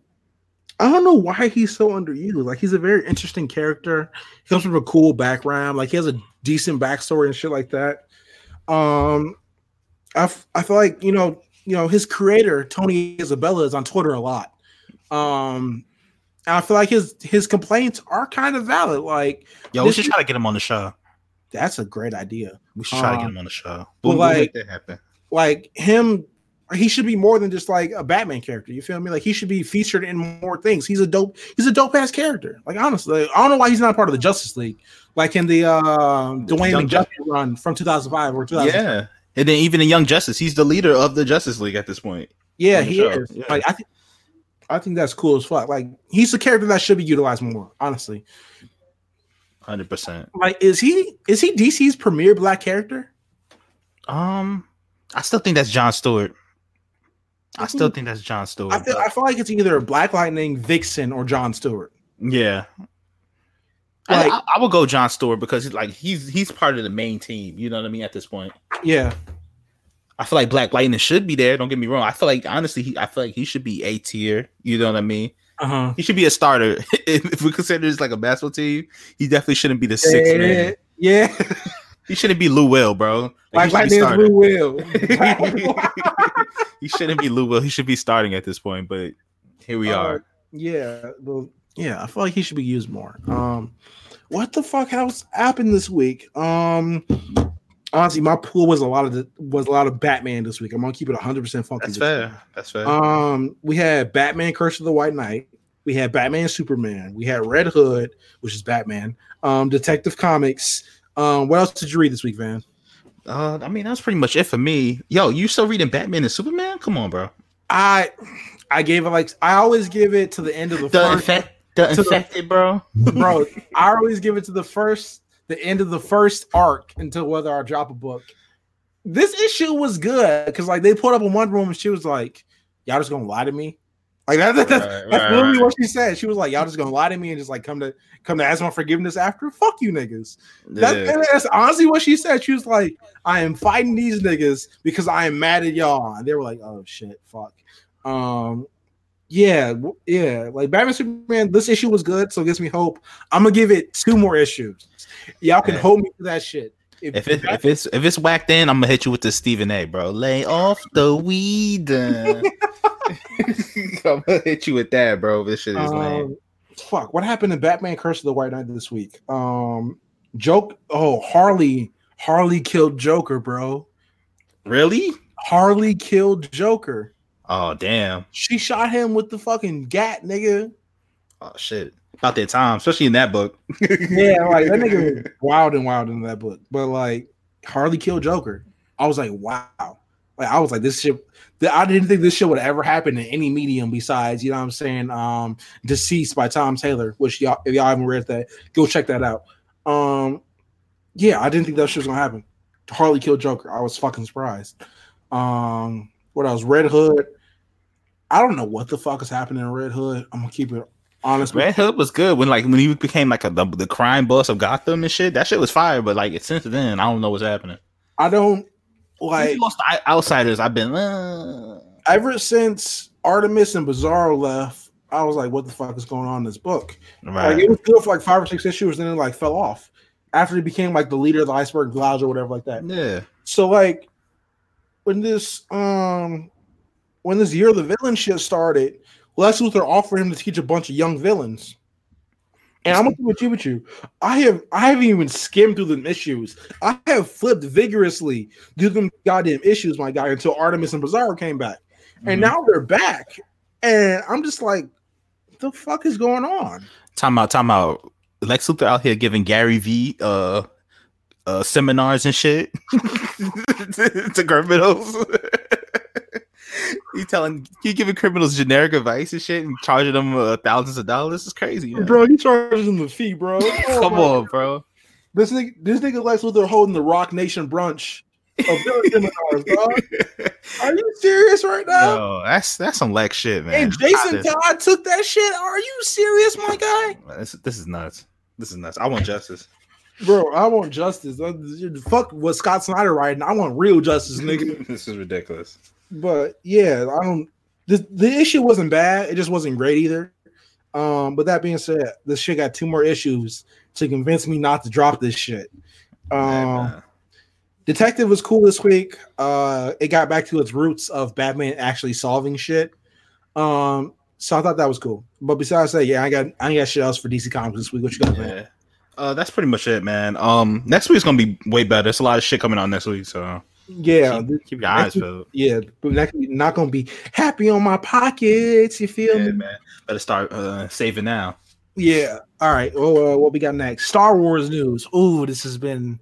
I don't know why he's so underused. Like he's a very interesting character. He comes from a cool background. Like he has a decent backstory and shit like that. Um, I, f- I feel like you know you know his creator Tony Isabella is on Twitter a lot. Um, I feel like his his complaints are kind of valid. Like, yo, we should try to get him on the show. That's a great idea. We should try to get um, him on the show. We'll, like, we'll make that happen. Like him he should be more than just like a Batman character. You feel me? Like he should be featured in more things. He's a dope. He's a dope ass character. Like honestly, I don't know why he's not part of the Justice League. Like in the uh, Dwayne run from 2005 or 2006. Yeah, and then even in Young Justice, he's the leader of the Justice League at this point. Yeah, he show. is. Yeah. Like I think, I think that's cool as fuck. Like he's a character that should be utilized more. Honestly, hundred percent. Like, is he is he DC's premier black character? Um, I still think that's John Stewart. I still think that's John Stewart. I feel, I feel like it's either Black Lightning, Vixen, or John Stewart. Yeah. Like, I, I, would go John Stewart because like he's he's part of the main team. You know what I mean? At this point, yeah. I feel like Black Lightning should be there. Don't get me wrong. I feel like honestly, he, I feel like he should be A tier. You know what I mean? Uh-huh. He should be a starter. [LAUGHS] if, we consider this like a basketball team, he definitely shouldn't be the sixth yeah, man. Yeah. [LAUGHS] He shouldn't be Lou Will, bro. Like, like Lightning Lou Will. [LAUGHS] he shouldn't be Lou Will. He should be starting at this point, but here we uh, are. Yeah, well, yeah. I feel like he should be used more. Um, what the fuck else happened this week? Um, honestly, my pool was a lot of the, was a lot of Batman this week. I'm gonna keep it 100 percent funky. That's fair. Week. That's fair. Um, we had Batman: Curse of the White Knight. We had Batman: Superman. We had Red Hood, which is Batman. Um, Detective Comics. Um, what else did you read this week, Van? Uh, I mean, that's pretty much it for me. Yo, you still reading Batman and Superman? Come on, bro. I I gave it like I always give it to the end of the, the first. Infect, the infected, the, bro. bro, I always give it to the first, the end of the first arc until whether I drop a book. This issue was good because like they put up in one room and she was like, "Y'all just gonna lie to me." Like that, that, that's, right, that's right, literally right. what she said. She was like, "Y'all just gonna lie to me and just like come to come to ask my forgiveness after? Fuck you, niggas." Yeah. That's honestly what she said. She was like, "I am fighting these niggas because I am mad at y'all." And they were like, "Oh shit, fuck." Um, yeah, yeah. Like Batman Superman, this issue was good, so it gives me hope. I'm gonna give it two more issues. Y'all can hold me to that shit. If, if, it, if it's if it's whacked in, I'm gonna hit you with the Stephen A. Bro, lay off the weed. [LAUGHS] [LAUGHS] I'm gonna hit you with that, bro. This shit is um, lame. Fuck, what happened in Batman: Curse of the White Knight this week? Um, joke. Oh, Harley. Harley killed Joker, bro. Really? Harley killed Joker. Oh damn. She shot him with the fucking gat, nigga. Oh shit about that time, especially in that book. [LAUGHS] yeah, like that nigga wild and wild in that book. But like Harley killed Joker. I was like, wow. Like I was like, this shit. I didn't think this shit would ever happen in any medium besides, you know what I'm saying? Um, DCeased by Tom Taylor, which y'all if y'all haven't read that, go check that out. Um, yeah, I didn't think that shit was gonna happen. Harley killed Joker. I was fucking surprised. Um, what else? Red Hood. I don't know what the fuck is happening in Red Hood. I'm gonna keep it honest. Red Hood was good when like when he became like a, the, the crime boss of Gotham and shit. That shit was fire, but like since then, I don't know what's happening. I don't Like like most outsiders, I've been. Uh, ever since Artemis and Bizarro left. I was like, what the fuck is going on in this book? right. Like it was good for like five or six issues, and then it like fell off after he became like the leader of the Iceberg Lounge or whatever like that. yeah. So like when this um when this year of the villain shit started, Lex Luthor offered him to teach a bunch of young villains. And I'm gonna be with you with you. I have I haven't even skimmed through the issues. I have flipped vigorously through them goddamn issues, my guy, until Artemis and Bizarro came back. And Mhm. now they're back. And I'm just like, the fuck is going on? Time out, time out. Lex Luthor out here giving Gary V uh uh seminars and shit [LAUGHS] to criminals. [LAUGHS] he telling he giving criminals generic advice and shit and charging them uh, thousands of dollars. This is crazy, man. Bro, he charges them the fee, bro. [LAUGHS] Come on, bro. This nigga, this nigga they're holding the Roc Nation brunch seminars, [LAUGHS] dog. Are you serious right now? Yo, that's that's some Lex shit, man. and Jason Todd took that shit. Are you serious, my [LAUGHS] guy? this, this is nuts. This is nuts. I want justice. Bro, I want justice. Fuck what Scott Snyder writing. I want real justice, nigga. this is ridiculous. But yeah, I don't. The, the issue wasn't bad. It just wasn't great either. Um, but that being said, this shit got two more issues to convince me not to drop this shit. Um. Detective was cool this week. Uh, it got back to its roots of Batman actually solving shit. Um, so I thought that was cool. But besides that, yeah, I got I got shit else for DC Comics this week. What you got, man? Uh, that's pretty much it, man. Um, next week's gonna be way better. There's a lot of shit coming out next week, so Yeah, keep, keep your eyes peeled. yeah, but next not gonna be happy on my pockets. You feel Yeah, me? man. Better start uh, saving now. Yeah. All right. Well, uh, what we got next? Star Wars news. Ooh, this has been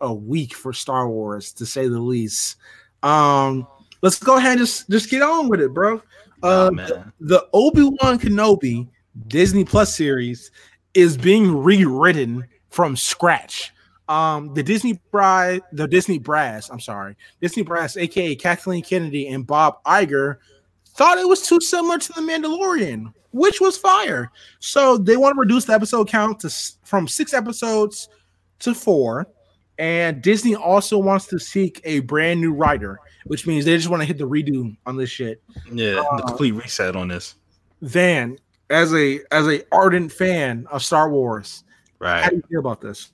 a week for Star Wars to say the least. Um, let's go ahead and just just get on with it, bro. Uh, oh, man. the Obi Wan Kenobi Disney Plus series is being rewritten from scratch. Um, the Disney bride, the Disney brass, I'm sorry, Disney brass, aka Kathleen Kennedy and Bob Iger, thought it was too similar to The Mandalorian, which was fire. So they want to reduce the episode count to from six episodes to four. And Disney also wants to seek a brand new writer, which means they just want to hit the redo on this shit. Yeah, the uh, complete reset on this. Van, as a as a ardent fan of Star Wars, right? how do you feel about this?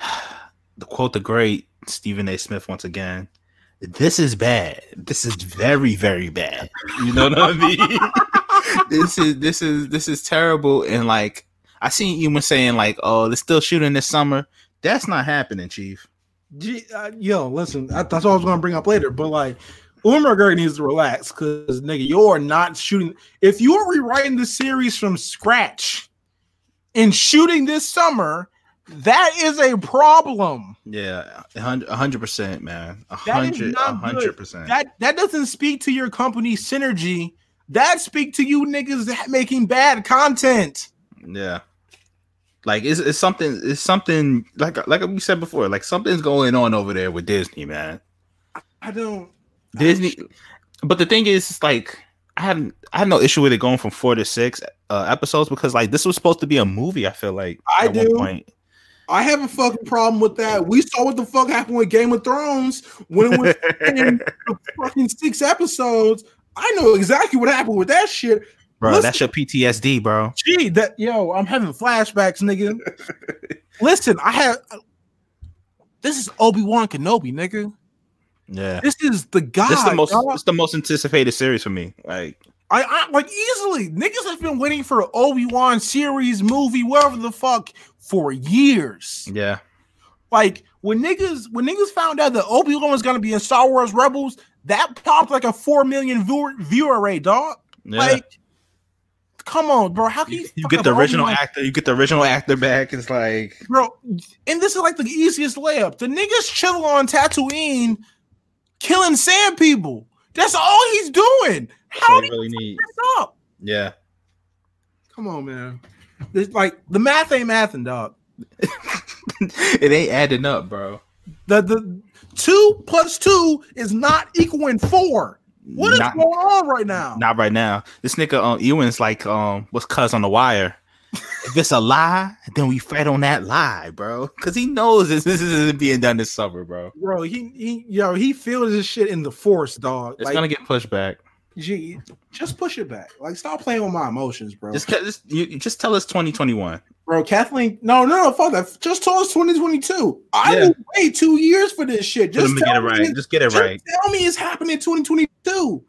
[SIGHS] The quote the great Stephen A. Smith once again. This is bad. This is very, very bad. [LAUGHS] You know what I mean? [LAUGHS] this is this is this is terrible. And like I seen you were saying like, oh, they're still shooting this summer. That's not happening, Chief. Gee, uh, yo, listen, I, that's what I was going to bring up later, but like, Ewan McGregor needs to relax because nigga, you're not shooting. If you are rewriting the series from scratch and shooting this summer, that is a problem. Yeah, hundred percent, man. A That is hundred, hundred percent. That that doesn't speak to your company synergy. That speak to you niggas that making bad content. Yeah. Like it's, it's something it's something like like we said before, like something's going on over there with Disney, man. I don't. Disney but the thing is like I have I have no issue with it going from four to six uh, episodes because like this was supposed to be a movie, I feel like I at one do. I have a fucking problem with that. We saw what the fuck happened with Game of Thrones when it was in [LAUGHS] fucking six episodes. I know exactly what happened with that shit. bro, Listen- that's your PTSD, bro. Gee, that yo, I'm having flashbacks, nigga. Listen, I have. This is Obi Wan Kenobi, nigga. Yeah. This is the guy. This is the most dog. it's the most anticipated series for me. Like I, I like easily niggas have been waiting for an Obi Wan series, movie, whatever the fuck, for years. yeah. Like when niggas when niggas found out that Obi Wan was gonna be in Star Wars Rebels, that popped like a four million viewer viewer rate, dog. Yeah. Like, come on, bro. How can you, you, you get the original Obi-Wan? actor, you get the original actor back. It's like bro? And this is like the easiest layup. The niggas chilling on Tatooine, killing sand people. That's all he's doing. How what do you really need. you this up? Yeah. Come on, man. It's like the math ain't mathing, dog. [LAUGHS] it ain't adding up, bro. The the two plus two is not equaling four. What is Not- going on right now? Not right now. This nigga um Ewan's like um what's cuz on the wire. if it's a lie, then we fed on that lie, bro. Cause he knows this, this isn't being done this summer, bro. Bro, he he yo, he feels this shit in the force, dog. It's like, gonna get pushed back. Gee, just push it back. Like, stop playing with my emotions, bro. Just, just you, just tell us 2021. bro, Kathleen, no, no, no, fuck that. Just tell us 2022. I Yeah. will wait two years for this shit. Just to get tell it me right. Just get it just right. tell me it's happening in 2022.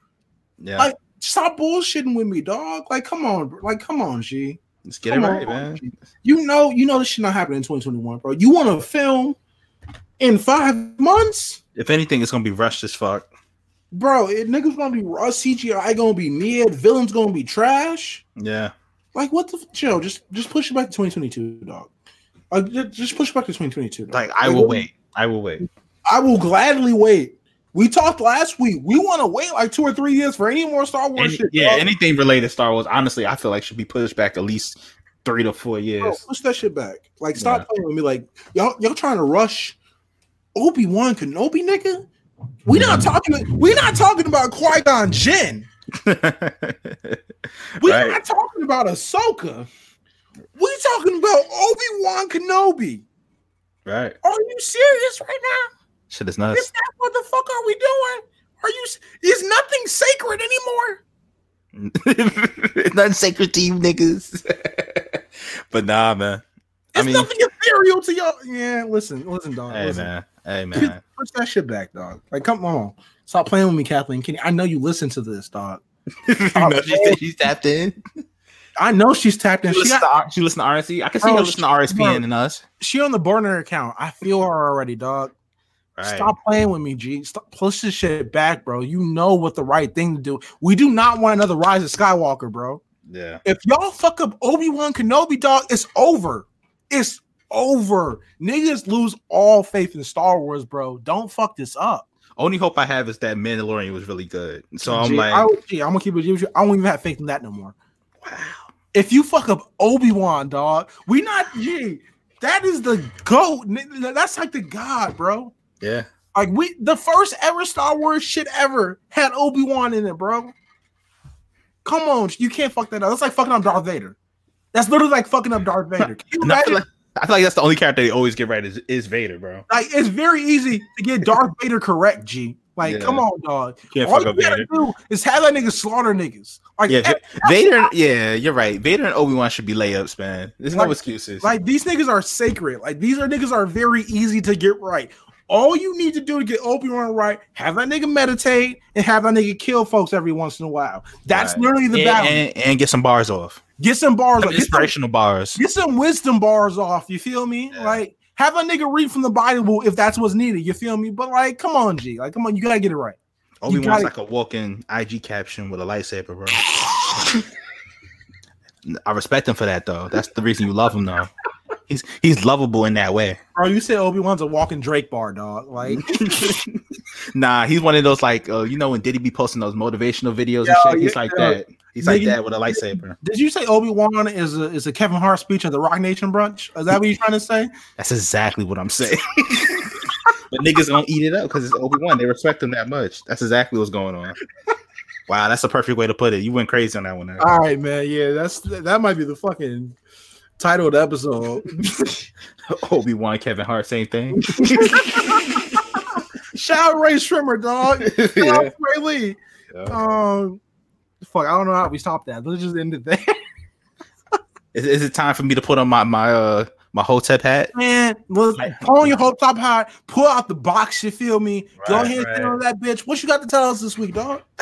Yeah. Like, stop bullshitting with me, dog. Like, come on, bro. like, come on, G. Just get it right, on, man. G. You know, you know this shit not happening in 2021, bro. You want to film in five months, If anything, it's gonna be rushed as fuck. Bro? It niggas gonna be raw CGI, gonna be mid, villains gonna be trash. Yeah. Like, what the Joe? Just just push it back to 2022, dog. Uh, like, just push it back to 2022. dog. Like I will wait. I will wait. I will gladly wait. We talked last week. We want to wait like two or three years for any more Star Wars Any- shit. yeah, dog. anything related to Star Wars, honestly, I feel like should be pushed back at least three to four Bro, years. push that shit back. Like, stop Yeah. playing with me. Like, y'all, y'all trying to rush Obi Wan Kenobi, nigga. We not talking. We not talking about Qui Gon Jinn. [LAUGHS] We Right. not talking about Ahsoka. We're talking about Obi Wan Kenobi. right. Are you serious right now? Shit is Is nuts. that what the fuck are we doing? Are you? Is nothing sacred anymore? [LAUGHS] Nothing sacred to you niggas. [LAUGHS] but nah, man. I It's mean, nothing ethereal to y'all. Yeah, listen, listen, dog. hey listen. man, hey man. Push that shit back, dog. Like, come on. Stop playing with me, Kathleen. Can I know you listen to this, dog. [LAUGHS] you know, she she's tapped in. I know she's tapped in. She She, listen, got, to, she listen to RSC. I can see her listen to RSPN and us. she on the burner account. I feel her already, dog. Right. Stop playing with me, G. Stop push this shit back, bro. You know what the right thing to do. We do not want another Rise of Skywalker, bro. Yeah. If y'all fuck up Obi Wan Kenobi, dog, it's over. It's over. Niggas lose all faith in Star Wars, bro. Don't fuck this up. Only hope I have is that Mandalorian was really good. So I'm G, like, I, am gonna keep it. with you. I don't even have faith in that no more. wow. If you fuck up Obi Wan, dog, we not G. That is the goat. That's like the god, bro. Yeah. Like we, the first ever Star Wars shit ever had Obi Wan in it, bro. Come on, you can't fuck that up. That's like fucking up Darth Vader. That's literally like fucking up Darth Vader. [LAUGHS] Can you I, feel imagine? like, I feel like that's the only character they always get right is, is Vader, bro. Like it's very easy to get Darth [LAUGHS] Vader correct, G. Like, Yeah. come on, dog. Can't All you gotta Vader. do is have that nigga slaughter niggas. Like, Yeah, Va- Vader. Yeah, you're right. Vader and Obi Wan should be layups, man. There's no excuses. like these niggas are sacred. Like these are niggas are very easy to get right. All you need to do to get Obi Wan right, have that nigga meditate and have that nigga kill folks every once in a while. That's Right. literally the and, balance. and, and get some bars off. Get some bars, Some off. get, some, inspirational bars. get some wisdom bars off. You feel me? Yeah. Like have a nigga read from the Bible if that's what's needed. You feel me? But like, come on, G. Like, come on, you gotta get it right. Obi Wan's like a walking IG caption with a lightsaber, bro. [LAUGHS] I respect him for that, though. That's the reason you love him, though. He's he's lovable in that way. Bro, you said Obi Wan's a walking Drake bar, dog. Like, [LAUGHS] nah, he's one of those like uh, you know when Diddy be posting those motivational videos Yo, and shit. He's yeah, like yeah. that. He's like that with a lightsaber. did you say Obi Wan is a is a Kevin Hart speech at the Roc Nation brunch? Is that what you're trying to say? That's exactly what I'm saying. [LAUGHS] but niggas don't eat it up because it's Obi Wan. They respect him that much. That's exactly what's going on. Wow, that's a perfect way to put it. You went crazy on that one. All right, man. Yeah, that's that might be the fucking title of the episode. [LAUGHS] Obi Wan, Kevin Hart, same thing. [LAUGHS] Shout out Ray Shrimmer, dog. [LAUGHS] Shout yeah. out Ray Lee. Yeah. Um, fuck, I don't know how we stopped that. Let's just end it there, Is, is it time for me to put on my my uh my Hotep hat? man. Pull on your top high, pull out the box. You feel me? Go ahead and right. sit on that bitch. What you got to tell us this week, dog? [CLEARS THROAT]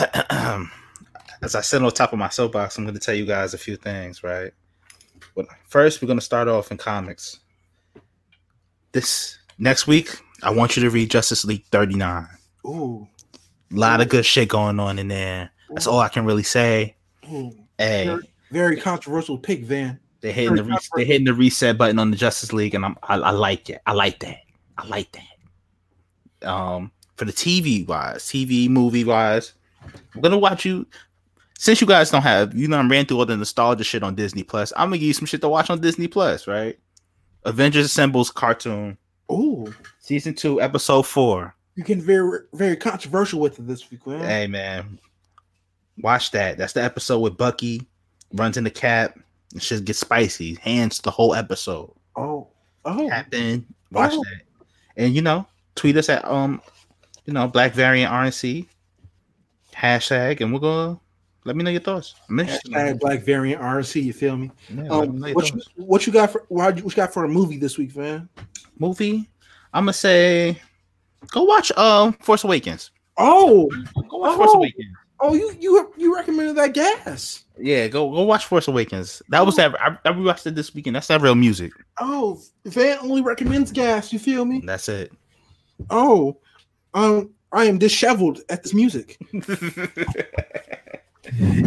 As I sit on top of my soapbox, I'm going to tell you guys a few things, right? But first, we're going to start off in comics. This next week, I want you to read Justice League 39. Ooh, A lot of good shit going on in there. That's all I can really say. ooh. Hey, Very, very controversial pick, Van. they're hitting the re- they're hitting the reset button on the Justice League, and I'm I, I like it. I like that. I like that. Um, for the TV wise, TV movie wise, I'm gonna watch you. Since you guys don't have, you know, I ran through all the nostalgia shit on Disney Plus. I'm gonna give you some shit to watch on Disney Plus, right? Avengers Assembles cartoon. Ooh, Season two, episode four. You getting very very controversial with it this week, man. Hey man, watch that. That's the episode with Bucky runs in the cap. And shit gets spicy. Hands the whole episode. Oh, oh, Captain, watch Oh. that. And you know, tweet us at um, you know, Black Variant RNC hashtag, and we're gonna let me know your thoughts. I'm interested. Hashtag Black Variant RC. You feel me? Yeah, me Um, your what you, what you got for what you got for a movie this week, man? movie? I'm gonna say, go watch um Force Awakens. Oh, Go watch Force Oh. Awakens. oh, you you you recommended that gas? Yeah, go go watch Force Awakens. That was that. I, I rewatched it this weekend. That's that real music. Oh, Van only recommends gas. You feel me? That's it. Oh, um, I am disheveled at this music. [LAUGHS]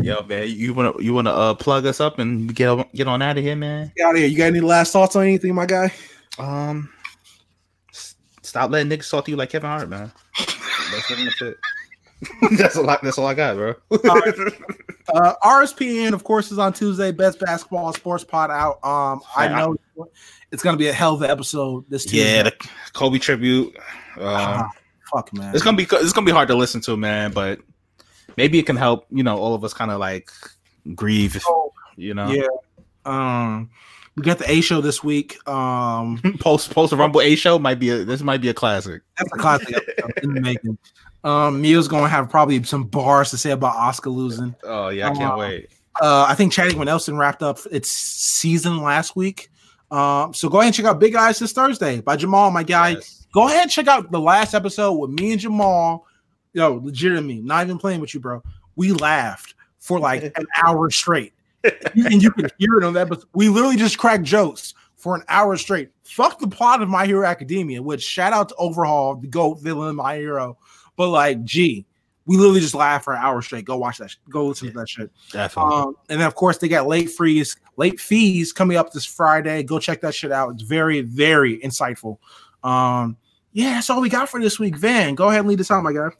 Yo, man, you wanna you wanna uh plug us up and get on- get on out of here, man? Get out of here. You got any last thoughts on anything, my guy? Um, s- stop letting niggas talk to you like Kevin Hart, man. That's [LAUGHS] that's a lot. That's all I got, bro. Uh, RSPN, of course, is on Tuesday. Best basketball sports pod out. Um, I know it's gonna be a hell of an episode this Tuesday. yeah, the Kobe tribute. Um, fuck man. it's gonna be it's gonna be hard to listen to, man. But maybe it can help. You know, all of us kind of like grieve. Oh, You know, yeah. Um, we got the A show this week. Um, [LAUGHS] post post Rumble A show might be a this might be a classic. that's a classic in the making. Um, Mia's gonna have probably some bars to say about Oscar losing. Oh yeah, I can't Uh, wait. Uh, I think Chadwick Nelson wrapped up its season last week. Um, so go ahead and check out Big Eyes this Thursday by Jamal, my guy. Yes. Go ahead and check out the last episode with me and Jamal. Yo, legitimately, not even playing with you, bro. We laughed for like an [LAUGHS] hour straight. and you can hear it on that, but we literally just cracked jokes for an hour straight. Fuck the plot of My Hero Academia, which shout out to Overhaul, the GOAT villain, My Hero. But like, gee, we literally just laughed for an hour straight. Go watch that. sh- Go listen to that shit. Definitely. Um, and then of course they got late fees, late fees coming up this Friday. Go check that shit out. It's very, very insightful. Um, yeah, that's all we got for this week. Van, go ahead and lead us out, my guy.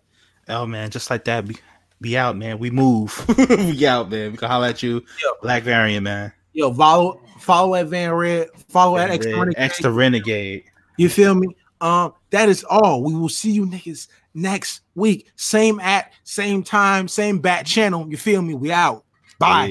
Oh man, just like that. Be, be out, man. We move. [LAUGHS] we out, man. We can holler at you. Yo. Black variant, man. Yo, follow follow at Van Red, follow at Extra Red, Renegade. Extra renegade. You feel me? Um, that is all. We will see you niggas next week. Same at, same time, same bat channel. You feel me? We out. Bye.